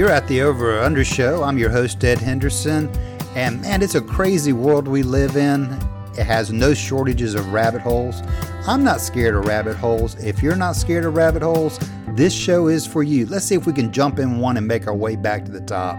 You're at the Over or Under Show. I'm your host, Ed Henderson. And man, it's a crazy world we live in. It has no shortages of rabbit holes. I'm not scared of rabbit holes. If you're not scared of rabbit holes, this show is for you. Let's see if we can jump in one and make our way back to the top.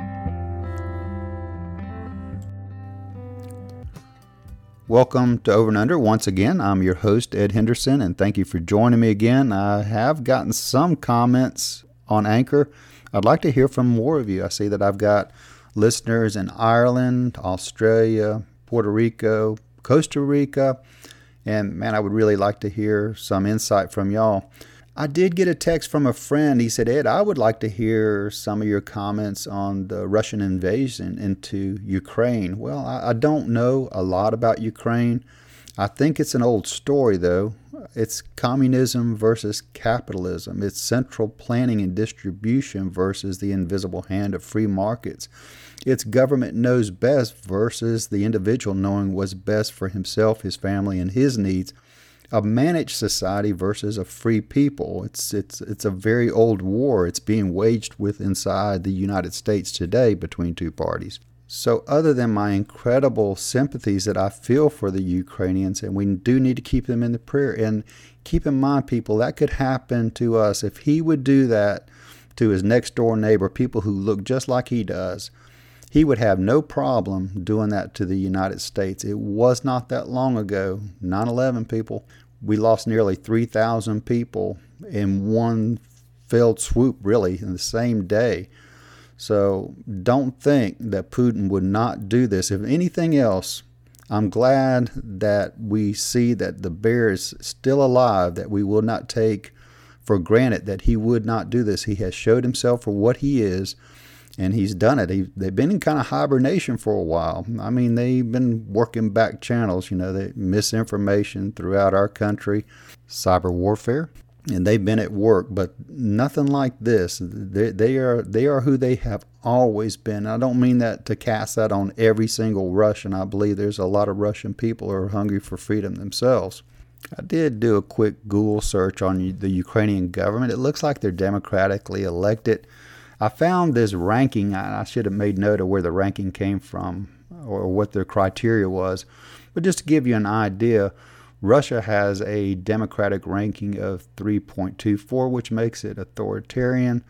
Welcome to Over and Under. Once again, I'm your host, Ed Henderson, and thank you for joining me again. I have gotten some comments on Anchor. I'd like to hear from more of you. I see that I've got listeners in Ireland, Australia, Puerto Rico, Costa Rica, and man, I would really like to hear some insight from y'all. I did get a text from a friend. He said, Ed, I would like to hear some of your comments on the Russian invasion into Ukraine. Well, I, don't know a lot about Ukraine. I think it's an old story, though. It's communism versus capitalism, it's central planning and distribution versus the invisible hand of free markets. It's government knows best versus the individual knowing what's best for himself, his family, and his needs a managed society versus a free people. It's it's it's a very old war. It's being waged with inside the United States today between two parties. So other than my incredible sympathies that I feel for the Ukrainians and we do need to keep them in the prayer and keep in mind people that could happen to us if he would do that to his next door neighbor, people who look just like he does. He would have no problem doing that to the United States. It was not that long ago, 9 11 people, we lost nearly 3,000 people in one felled swoop, really, in the same day. So don't think that Putin would not do this. If anything else, I'm glad that we see that the bear is still alive, that we will not take for granted that he would not do this. He has showed himself for what he is and he's done it. He, they've been in kind of hibernation for a while. I mean, they've been working back channels, you know, the misinformation throughout our country, cyber warfare, and they've been at work, but nothing like this. They, they are they are who they have always been. I don't mean that to cast that on every single Russian. I believe there's a lot of Russian people who are hungry for freedom themselves. I did do a quick Google search on the Ukrainian government. It looks like they're democratically elected. I found this ranking. I should have made note of where the ranking came from or what their criteria was. But just to give you an idea, Russia has a democratic ranking of 3.24, which makes it authoritarian.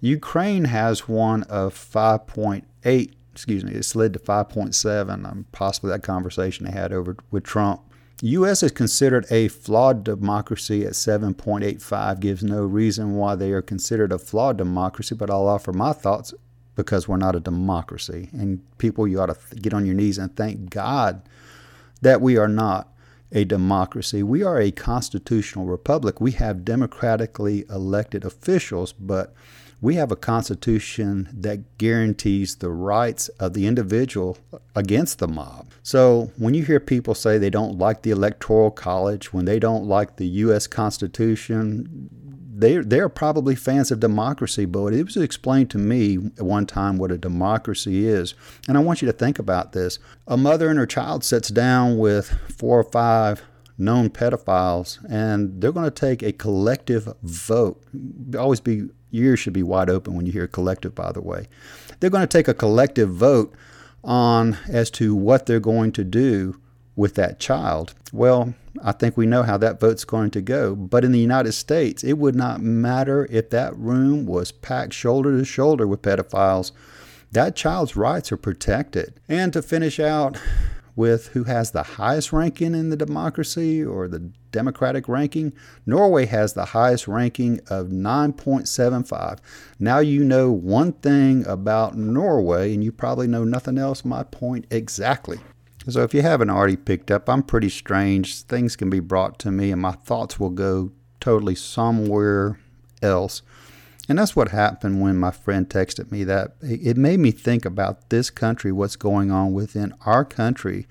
Ukraine has one of 5.8. Excuse me, it slid to 5.7. Um, possibly that conversation they had over with Trump. U.S. is considered a flawed democracy at 7.85, gives no reason why they are considered a flawed democracy, but I'll offer my thoughts because we're not a democracy. And people, you ought to get on your knees and thank God that we are not a democracy. We are a constitutional republic. We have democratically elected officials, but we have a constitution that guarantees the rights of the individual against the mob. So when you hear people say they don't like the Electoral College, when they don't like the U.S. Constitution, they they're probably fans of democracy, but it was explained to me at one time what a democracy is. And I want you to think about this. A mother and her child sits down with four or five known pedophiles and they're going to take a collective vote. Always be ears should be wide open when you hear collective, by the way. They're going to take a collective vote on as to what they're going to do with that child. Well, I think we know how that vote's going to go. But in the United States, it would not matter if that room was packed shoulder to shoulder with pedophiles. That child's rights are protected. And to finish out, with who has the highest ranking in the democracy or the democratic ranking. Norway has the highest ranking of 9.75. Now you know one thing about Norway, and you probably know nothing else my point exactly. So if you haven't already picked up, I'm pretty strange. Things can be brought to me, and my thoughts will go totally somewhere else. And that's what happened when my friend texted me that. It made me think about this country, what's going on within our country.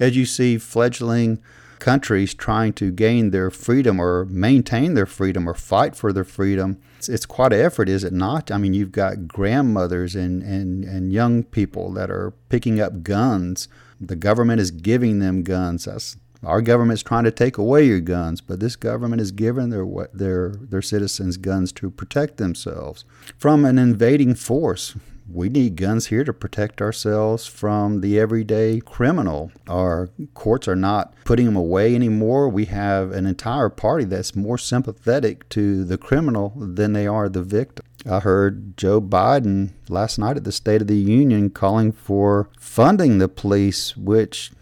As you see fledgling countries trying to gain their freedom or maintain their freedom or fight for their freedom, it's, it's quite an effort, is it not? I mean, you've got grandmothers and, and, and young people that are picking up guns. The government is giving them guns. That's our government's trying to take away your guns, but this government is giving their their their citizens guns to protect themselves from an invading force. We need guns here to protect ourselves from the everyday criminal. Our courts are not putting them away anymore. We have an entire party that's more sympathetic to the criminal than they are the victim. I heard Joe Biden last night at the State of the Union calling for funding the police, which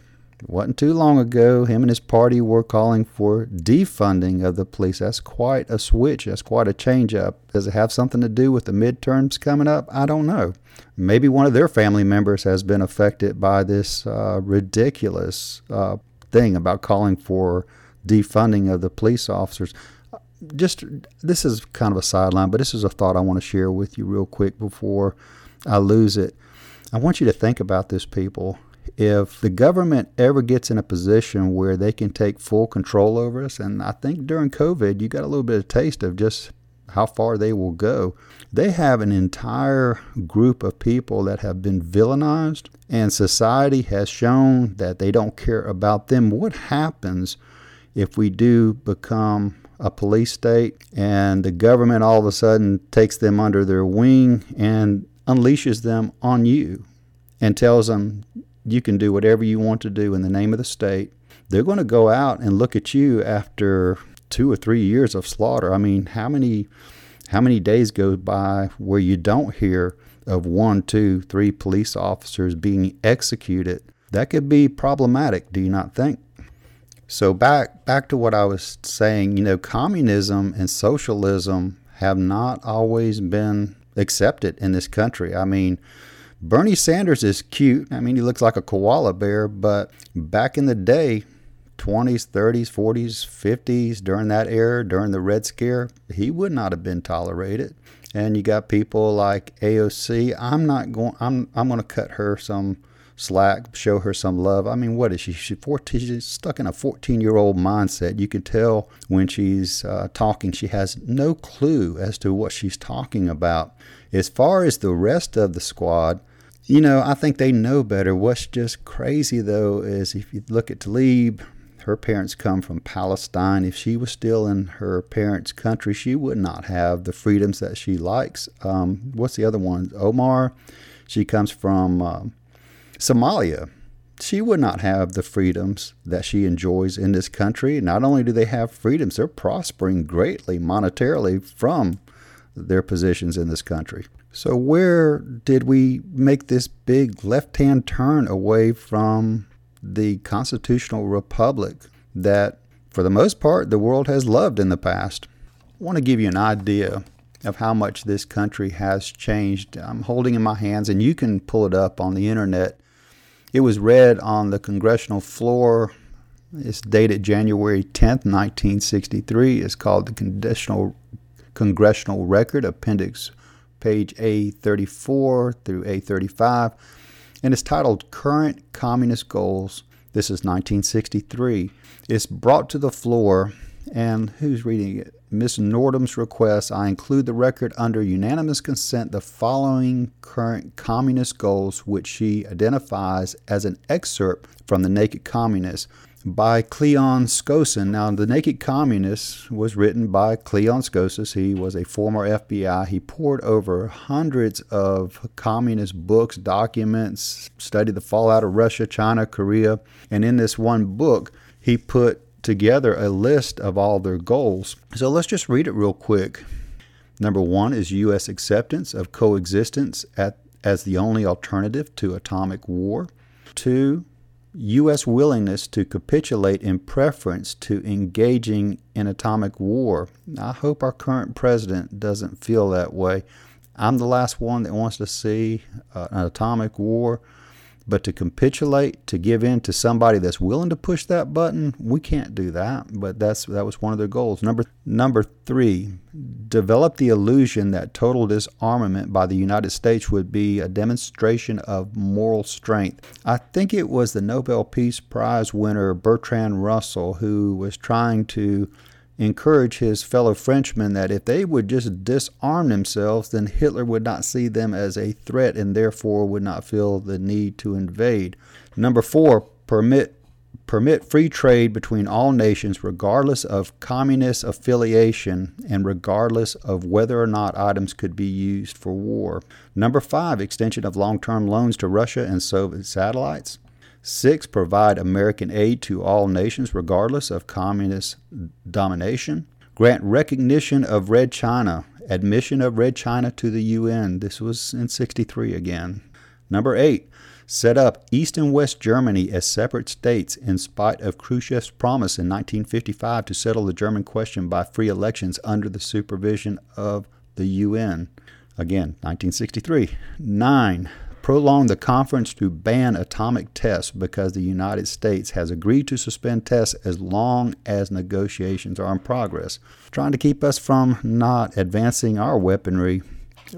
wasn't too long ago, him and his party were calling for defunding of the police. That's quite a switch. That's quite a change up. Does it have something to do with the midterms coming up? I don't know. Maybe one of their family members has been affected by this uh, ridiculous uh, thing about calling for defunding of the police officers. Just this is kind of a sideline, but this is a thought I want to share with you real quick before I lose it. I want you to think about this, people if the government ever gets in a position where they can take full control over us, and I think during COVID, you got a little bit of taste of just how far they will go. They have an entire group of people that have been villainized, and society has shown that they don't care about them. What happens if we do become a police state and the government all of a sudden takes them under their wing and unleashes them on you and tells them you can do whatever you want to do in the name of the state. They're going to go out and look at you after two or three years of slaughter. I mean, how many how many days go by where you don't hear of one, two, three police officers being executed? That could be problematic, do you not think? So back back to what I was saying, you know, communism and socialism have not always been accepted in this country. I mean, Bernie Sanders is cute. I mean, he looks like a koala bear, but back in the day, 20s, 30s, 40s, 50s, during that era, during the Red Scare, he would not have been tolerated. And you got people like AOC. I'm not going. I'm. I'm going to cut her some slack, show her some love. I mean, what is she? She's 14. She's stuck in a 14 year old mindset. You can tell when she's uh, talking, she has no clue as to what she's talking about. As far as the rest of the squad, you know, I think they know better. What's just crazy, though, is if you look at Tlaib, her parents come from Palestine. If she was still in her parents' country, she would not have the freedoms that she likes. Um, what's the other one? Omar, she comes from uh, Somalia. She would not have the freedoms that she enjoys in this country. Not only do they have freedoms, they're prospering greatly monetarily from their positions in this country. So, where did we make this big left hand turn away from the constitutional republic that, for the most part, the world has loved in the past? I want to give you an idea of how much this country has changed. I'm holding in my hands, and you can pull it up on the internet. It was read on the congressional floor. It's dated January 10th, 1963. It's called the Conditional Congressional Record, Appendix page A34 through A35, and it's titled Current Communist Goals. This is 1963. It's brought to the floor, and who's reading it? Miss Nordman's request, I include the record under unanimous consent the following current communist goals, which she identifies as an excerpt from The Naked Communist by Cleon Skousen. Now, The Naked Communist was written by Cleon Skousen. He was a former FBI. He poured over hundreds of communist books, documents, studied the fallout of Russia, China, Korea. And in this one book, he put together a list of all their goals. So let's just read it real quick. Number one is U.S. acceptance of coexistence at, as the only alternative to atomic war. Two, U.S. willingness to capitulate in preference to engaging in atomic war. I hope our current president doesn't feel that way. I'm the last one that wants to see uh, an atomic war. But to capitulate, to give in to somebody that's willing to push that button, we can't do that. But that's that was one of their goals. Number number three, develop the illusion that total disarmament by the United States would be a demonstration of moral strength. I think it was the Nobel Peace Prize winner Bertrand Russell who was trying to encourage his fellow Frenchmen that if they would just disarm themselves, then Hitler would not see them as a threat and therefore would not feel the need to invade. Number four, permit permit free trade between all nations regardless of communist affiliation and regardless of whether or not items could be used for war. Number five, extension of long term loans to Russia and Soviet satellites. Six, provide American aid to all nations regardless of communist domination. Grant recognition of Red China, admission of Red China to the UN. This was in 63 again. Number eight, set up East and West Germany as separate states in spite of Khrushchev's promise in 1955 to settle the German question by free elections under the supervision of the UN. Again, 1963. 9. Prolong the conference to ban atomic tests because the United States has agreed to suspend tests as long as negotiations are in progress, trying to keep us from not advancing our weaponry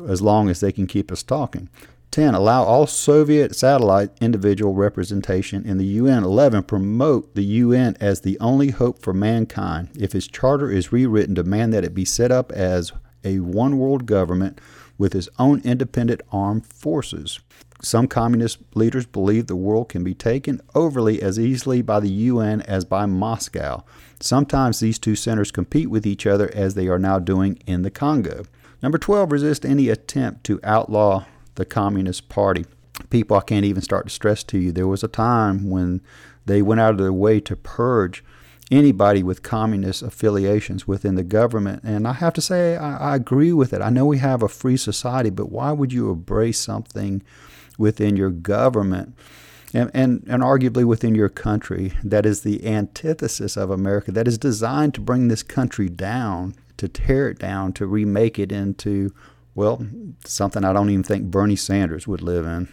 as long as they can keep us talking. 10. Allow all Soviet satellite individual representation in the UN. 11. Promote the UN as the only hope for mankind. If its charter is rewritten, demand that it be set up as a one world government with his own independent armed forces. Some communist leaders believe the world can be taken overly as easily by the UN as by Moscow. Sometimes these two centers compete with each other as they are now doing in the Congo. Number 12, resist any attempt to outlaw the Communist Party. People, I can't even start to stress to you, there was a time when they went out of their way to purge anybody with communist affiliations within the government. And I have to say, I, I, agree with it. I know we have a free society, but why would you embrace something within your government? And, and, and arguably within your country that is the antithesis of America, that is designed to bring this country down, to tear it down, to remake it into well, something I don't even think Bernie Sanders would live in.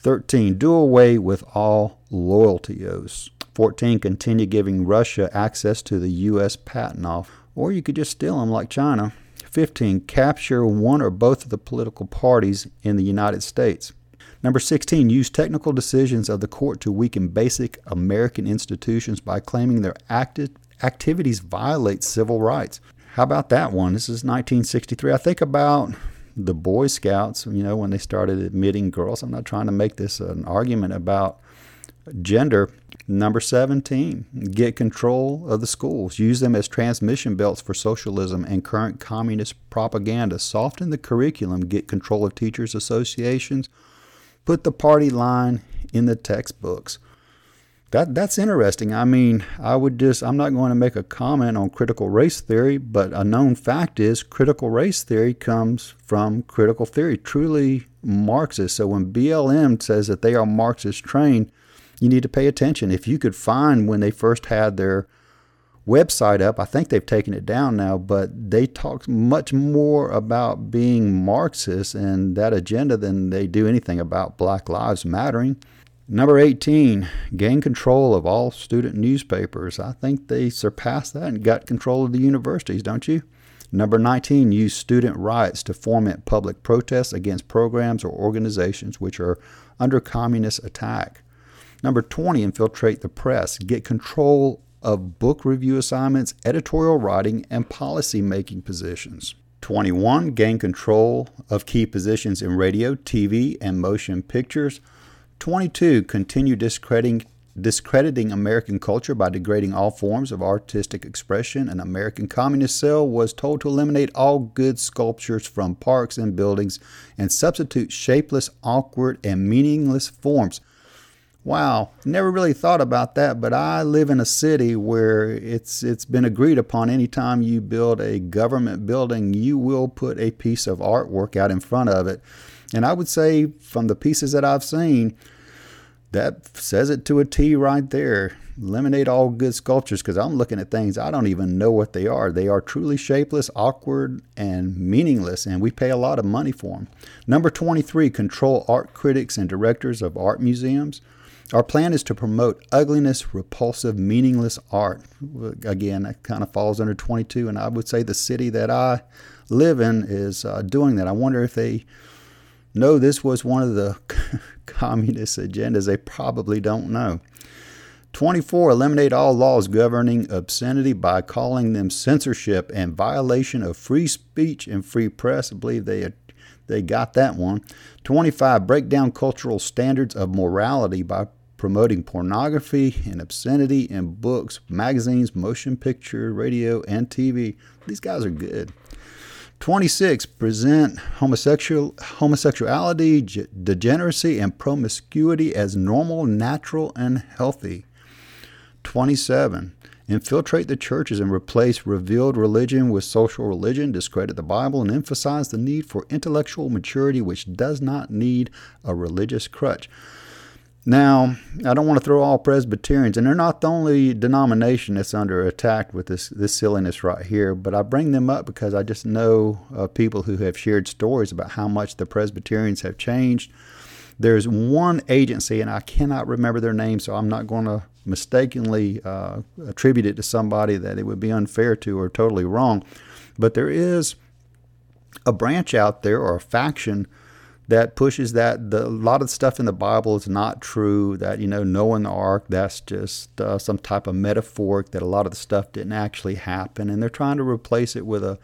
13. Do away with all loyalty oaths. 14. Continue giving Russia access to the U.S. patent office, or you could just steal them like China. 15. Capture one or both of the political parties in the United States. Number 16. Use technical decisions of the court to weaken basic American institutions by claiming their acti- activities violate civil rights. How about that one? This is 1963. I think about the Boy Scouts, you know, when they started admitting girls. I'm not trying to make this an argument about gender. Number 17, get control of the schools. Use them as transmission belts for socialism and current communist propaganda. Soften the curriculum. Get control of teachers' associations. Put the party line in the textbooks. That that's interesting. I mean, I would just I'm not going to make a comment on critical race theory, but a known fact is critical race theory comes from critical theory, truly Marxist. So when BLM says that they are Marxist trained, you need to pay attention. If you could find when they first had their website up, I think they've taken it down now, but they talk much more about being Marxist and that agenda than they do anything about Black Lives Mattering. Number 18, gain control of all student newspapers. I think they surpassed that and got control of the universities, don't you? Number 19, use student riots to foment public protests against programs or organizations which are under communist attack. Number 20, infiltrate the press. Get control of book review assignments, editorial writing, and policy making positions. 21, gain control of key positions in radio, TV, and motion pictures. 22. Continue discrediting, discrediting American culture by degrading all forms of artistic expression. An American communist cell was told to eliminate all good sculptures from parks and buildings and substitute shapeless, awkward, and meaningless forms. Wow, never really thought about that, but I live in a city where it's it's been agreed upon anytime you build a government building, you will put a piece of artwork out in front of it and I would say, from the pieces that I've seen, that says it to a T right there. Eliminate all good sculptures because I'm looking at things I don't even know what they are. They are truly shapeless, awkward, and meaningless, and we pay a lot of money for them. Number 23, control art critics and directors of art museums. Our plan is to promote ugliness, repulsive, meaningless art. Again, that kind of falls under 22, and I would say the city that I live in is uh, doing that. I wonder if they know this was one of the communist agendas. They probably don't know. 24. Eliminate all laws governing obscenity by calling them censorship and violation of free speech and free press. I believe they they got that one. 25. Break down cultural standards of morality by promoting pornography and obscenity in books, magazines, motion picture, radio, and TV. These guys are good. 26 present homosexual homosexuality, degeneracy, and promiscuity as normal, natural, and healthy. 27 infiltrate the churches and replace revealed religion with social religion, discredit the Bible, and emphasize the need for intellectual maturity, which does not need a religious crutch. Now, I don't want to throw all Presbyterians, and they're not the only denomination that's under attack with this, this silliness right here, but I bring them up because I just know of people who have shared stories about how much the Presbyterians have changed. There's one agency, and I cannot remember their name, so I'm not going to mistakenly uh, attribute it to somebody that it would be unfair to or totally wrong. But there is a branch out there or a faction that pushes that the, a lot of stuff in the Bible is not true. That you know and the ark that's just uh, some type of metaphoric. That a lot of the stuff didn't actually happen, and they're trying to replace it with a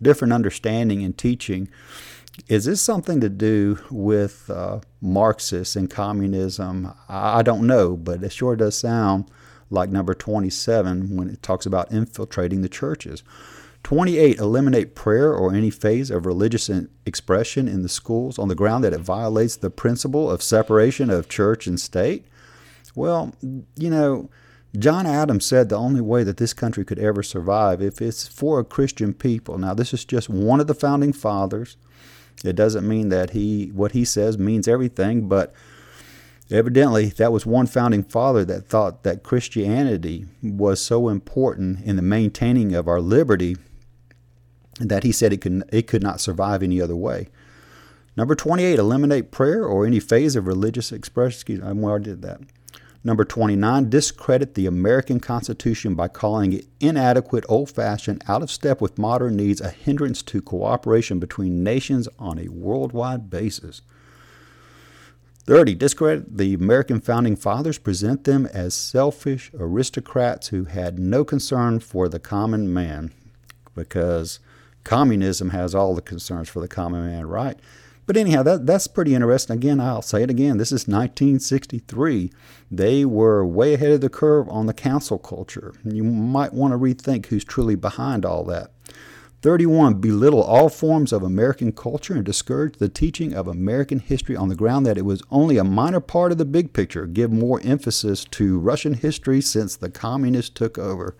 different understanding and teaching. Is this something to do with uh, Marxists and communism? I don't know, but it sure does sound like number 27 when it talks about infiltrating the churches. 28. Eliminate prayer or any phase of religious expression in the schools on the ground that it violates the principle of separation of church and state. Well, you know, John Adams said the only way that this country could ever survive if it's for a Christian people. Now, this is just one of the founding fathers. It doesn't mean that he what he says means everything, but evidently that was one founding father that thought that Christianity was so important in the maintaining of our liberty that he said it could it could not survive any other way. Number 28, eliminate prayer or any phase of religious expression. Excuse me, I already did that. Number 29, discredit the American Constitution by calling it inadequate, old fashioned, out of step with modern needs, a hindrance to cooperation between nations on a worldwide basis. 30. Discredit the American founding fathers, present them as selfish aristocrats who had no concern for the common man because communism has all the concerns for the common man, right? But anyhow, that, that's pretty interesting. Again, I'll say it again. This is 1963. They were way ahead of the curve on the council culture. You might want to rethink who's truly behind all that. 31. Belittle all forms of American culture and discourage the teaching of American history on the ground that it was only a minor part of the big picture. Give more emphasis to Russian history since the communists took over.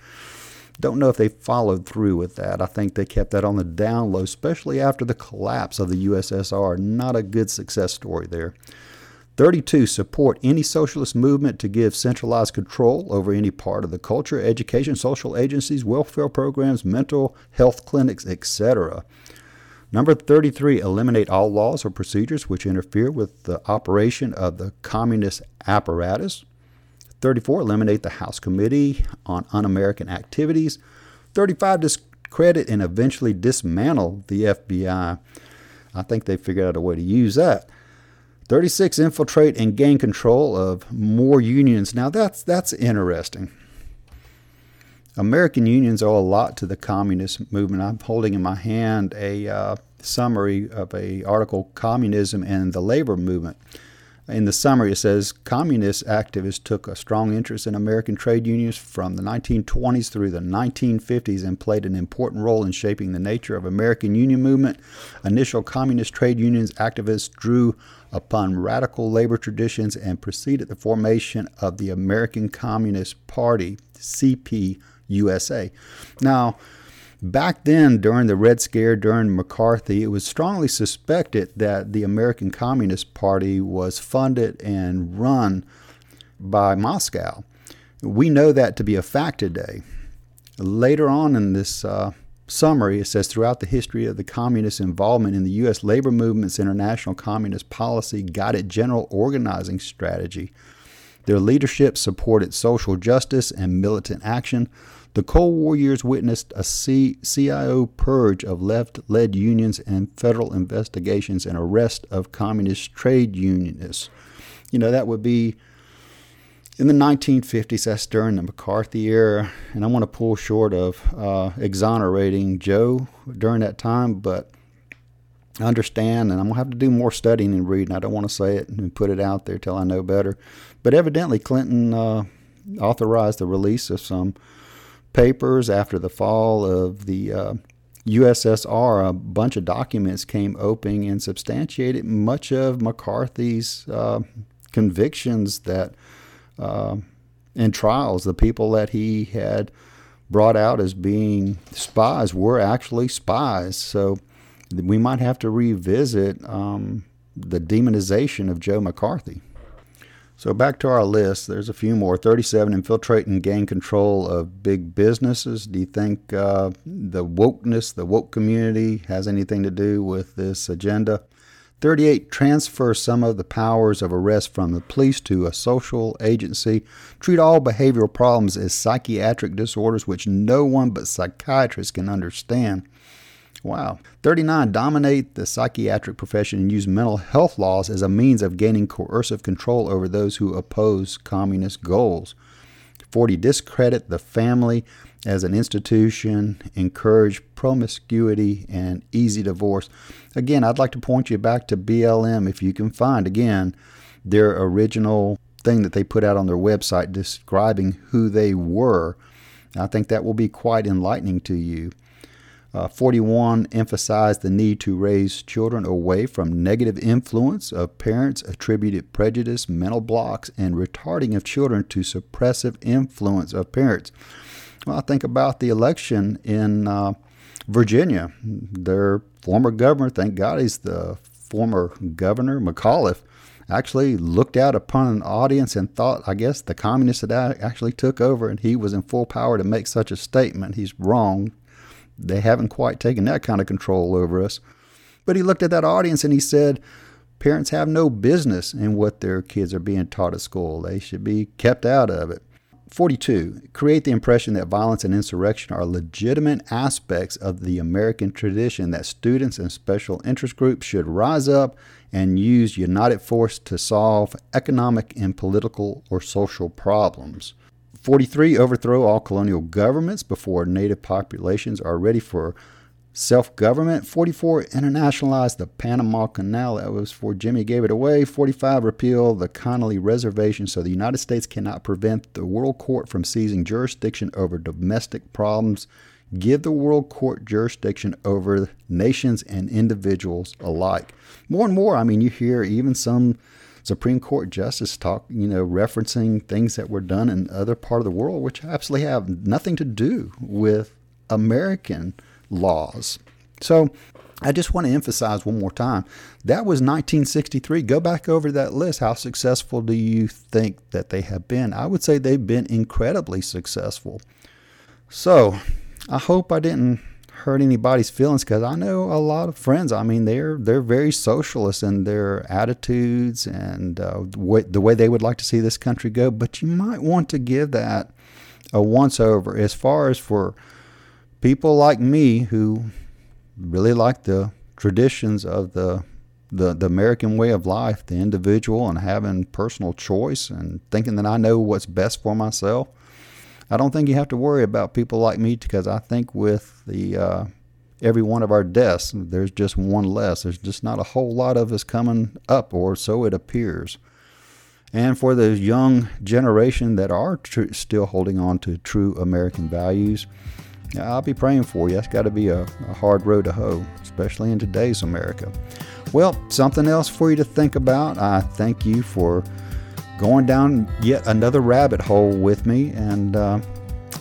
Don't know if they followed through with that. I think they kept that on the down low, especially after the collapse of the USSR. Not a good success story there. 32. Support any socialist movement to give centralized control over any part of the culture, education, social agencies, welfare programs, mental health clinics, etc. Number 33. Eliminate all laws or procedures which interfere with the operation of the communist apparatus. 34, eliminate the House Committee on Un American Activities. 35, discredit and eventually dismantle the FBI. I think they figured out a way to use that. 36, infiltrate and gain control of more unions. Now that's that's interesting. American unions owe a lot to the communist movement. I'm holding in my hand a uh, summary of a article, "Communism and the Labor Movement." In the summary, it says communist activists took a strong interest in American trade unions from the 1920s through the 1950s and played an important role in shaping the nature of American union movement. Initial communist trade unions activists drew upon radical labor traditions and preceded the formation of the American Communist Party, CPUSA. Now, Back then, during the Red Scare, during McCarthy, it was strongly suspected that the American Communist Party was funded and run by Moscow. We know that to be a fact today. Later on in this uh, summary, it says throughout the history of the communist involvement in the U.S. labor movement's international communist policy guided general organizing strategy. Their leadership supported social justice and militant action the Cold War years witnessed a CIO purge of left led unions and federal investigations and arrest of communist trade unionists. You know, that would be in the 1950s, that's during the McCarthy era. And I want to pull short of uh, exonerating Joe during that time, but I understand, and I'm gonna have to do more studying and reading. I don't want to say it and put it out there till I know better. But evidently, Clinton uh, authorized the release of some papers after the fall of the uh, USSR. A bunch of documents came open and substantiated much of McCarthy's uh, convictions that uh, in trials, the people that he had brought out as being spies were actually spies. So we might have to revisit um, the demonization of Joe McCarthy. So back to our list, there's a few more. 37, infiltrate and gain control of big businesses. Do you think uh, the wokeness, the woke community, has anything to do with this agenda? 38, transfer some of the powers of arrest from the police to a social agency. Treat all behavioral problems as psychiatric disorders which no one but psychiatrists can understand. Wow. 39. Dominate the psychiatric profession and use mental health laws as a means of gaining coercive control over those who oppose communist goals. 40. Discredit the family as an institution, encourage promiscuity and easy divorce. Again, I'd like to point you back to BLM if you can find, again, their original thing that they put out on their website describing who they were. I think that will be quite enlightening to you. Uh, 41 emphasized the need to raise children away from negative influence of parents, attributed prejudice, mental blocks, and retarding of children to suppressive influence of parents. Well, I think about the election in uh, Virginia. Their former governor, thank God he's the former governor, McAuliffe, actually looked out upon an audience and thought, I guess, the communists had actually took over and he was in full power to make such a statement. He's wrong they haven't quite taken that kind of control over us. But he looked at that audience and he said, Parents have no business in what their kids are being taught at school. They should be kept out of it. 42. Create the impression that violence and insurrection are legitimate aspects of the American tradition, that students and special interest groups should rise up and use united force to solve economic and political or social problems. 43. Overthrow all colonial governments before native populations are ready for self government. 44. Internationalize the Panama Canal. That was for Jimmy gave it away. 45. Repeal the Connally Reservation so the United States cannot prevent the World Court from seizing jurisdiction over domestic problems. Give the World Court jurisdiction over nations and individuals alike. More and more, I mean, you hear even some Supreme Court justice talk, you know, referencing things that were done in other part of the world, which absolutely have nothing to do with American laws. So I just want to emphasize one more time that was 1963. Go back over that list. How successful do you think that they have been? I would say they've been incredibly successful. So I hope I didn't hurt anybody's feelings because I know a lot of friends. I mean, they're they're very socialist in their attitudes and uh, the way they would like to see this country go. But you might want to give that a once over. As far as for people like me who really like the traditions of the the, the American way of life, the individual, and having personal choice and thinking that I know what's best for myself. I don't think you have to worry about people like me because I think with the uh, every one of our deaths, there's just one less. There's just not a whole lot of us coming up, or so it appears. And for the young generation that are tr- still holding on to true American values, I'll be praying for you. That's got to be a, a hard road to hoe, especially in today's America. Well, something else for you to think about. I thank you for going down yet another rabbit hole with me and uh,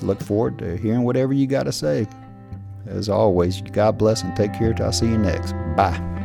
look forward to hearing whatever you got to say. As always, God bless and take care till I see you next. Bye.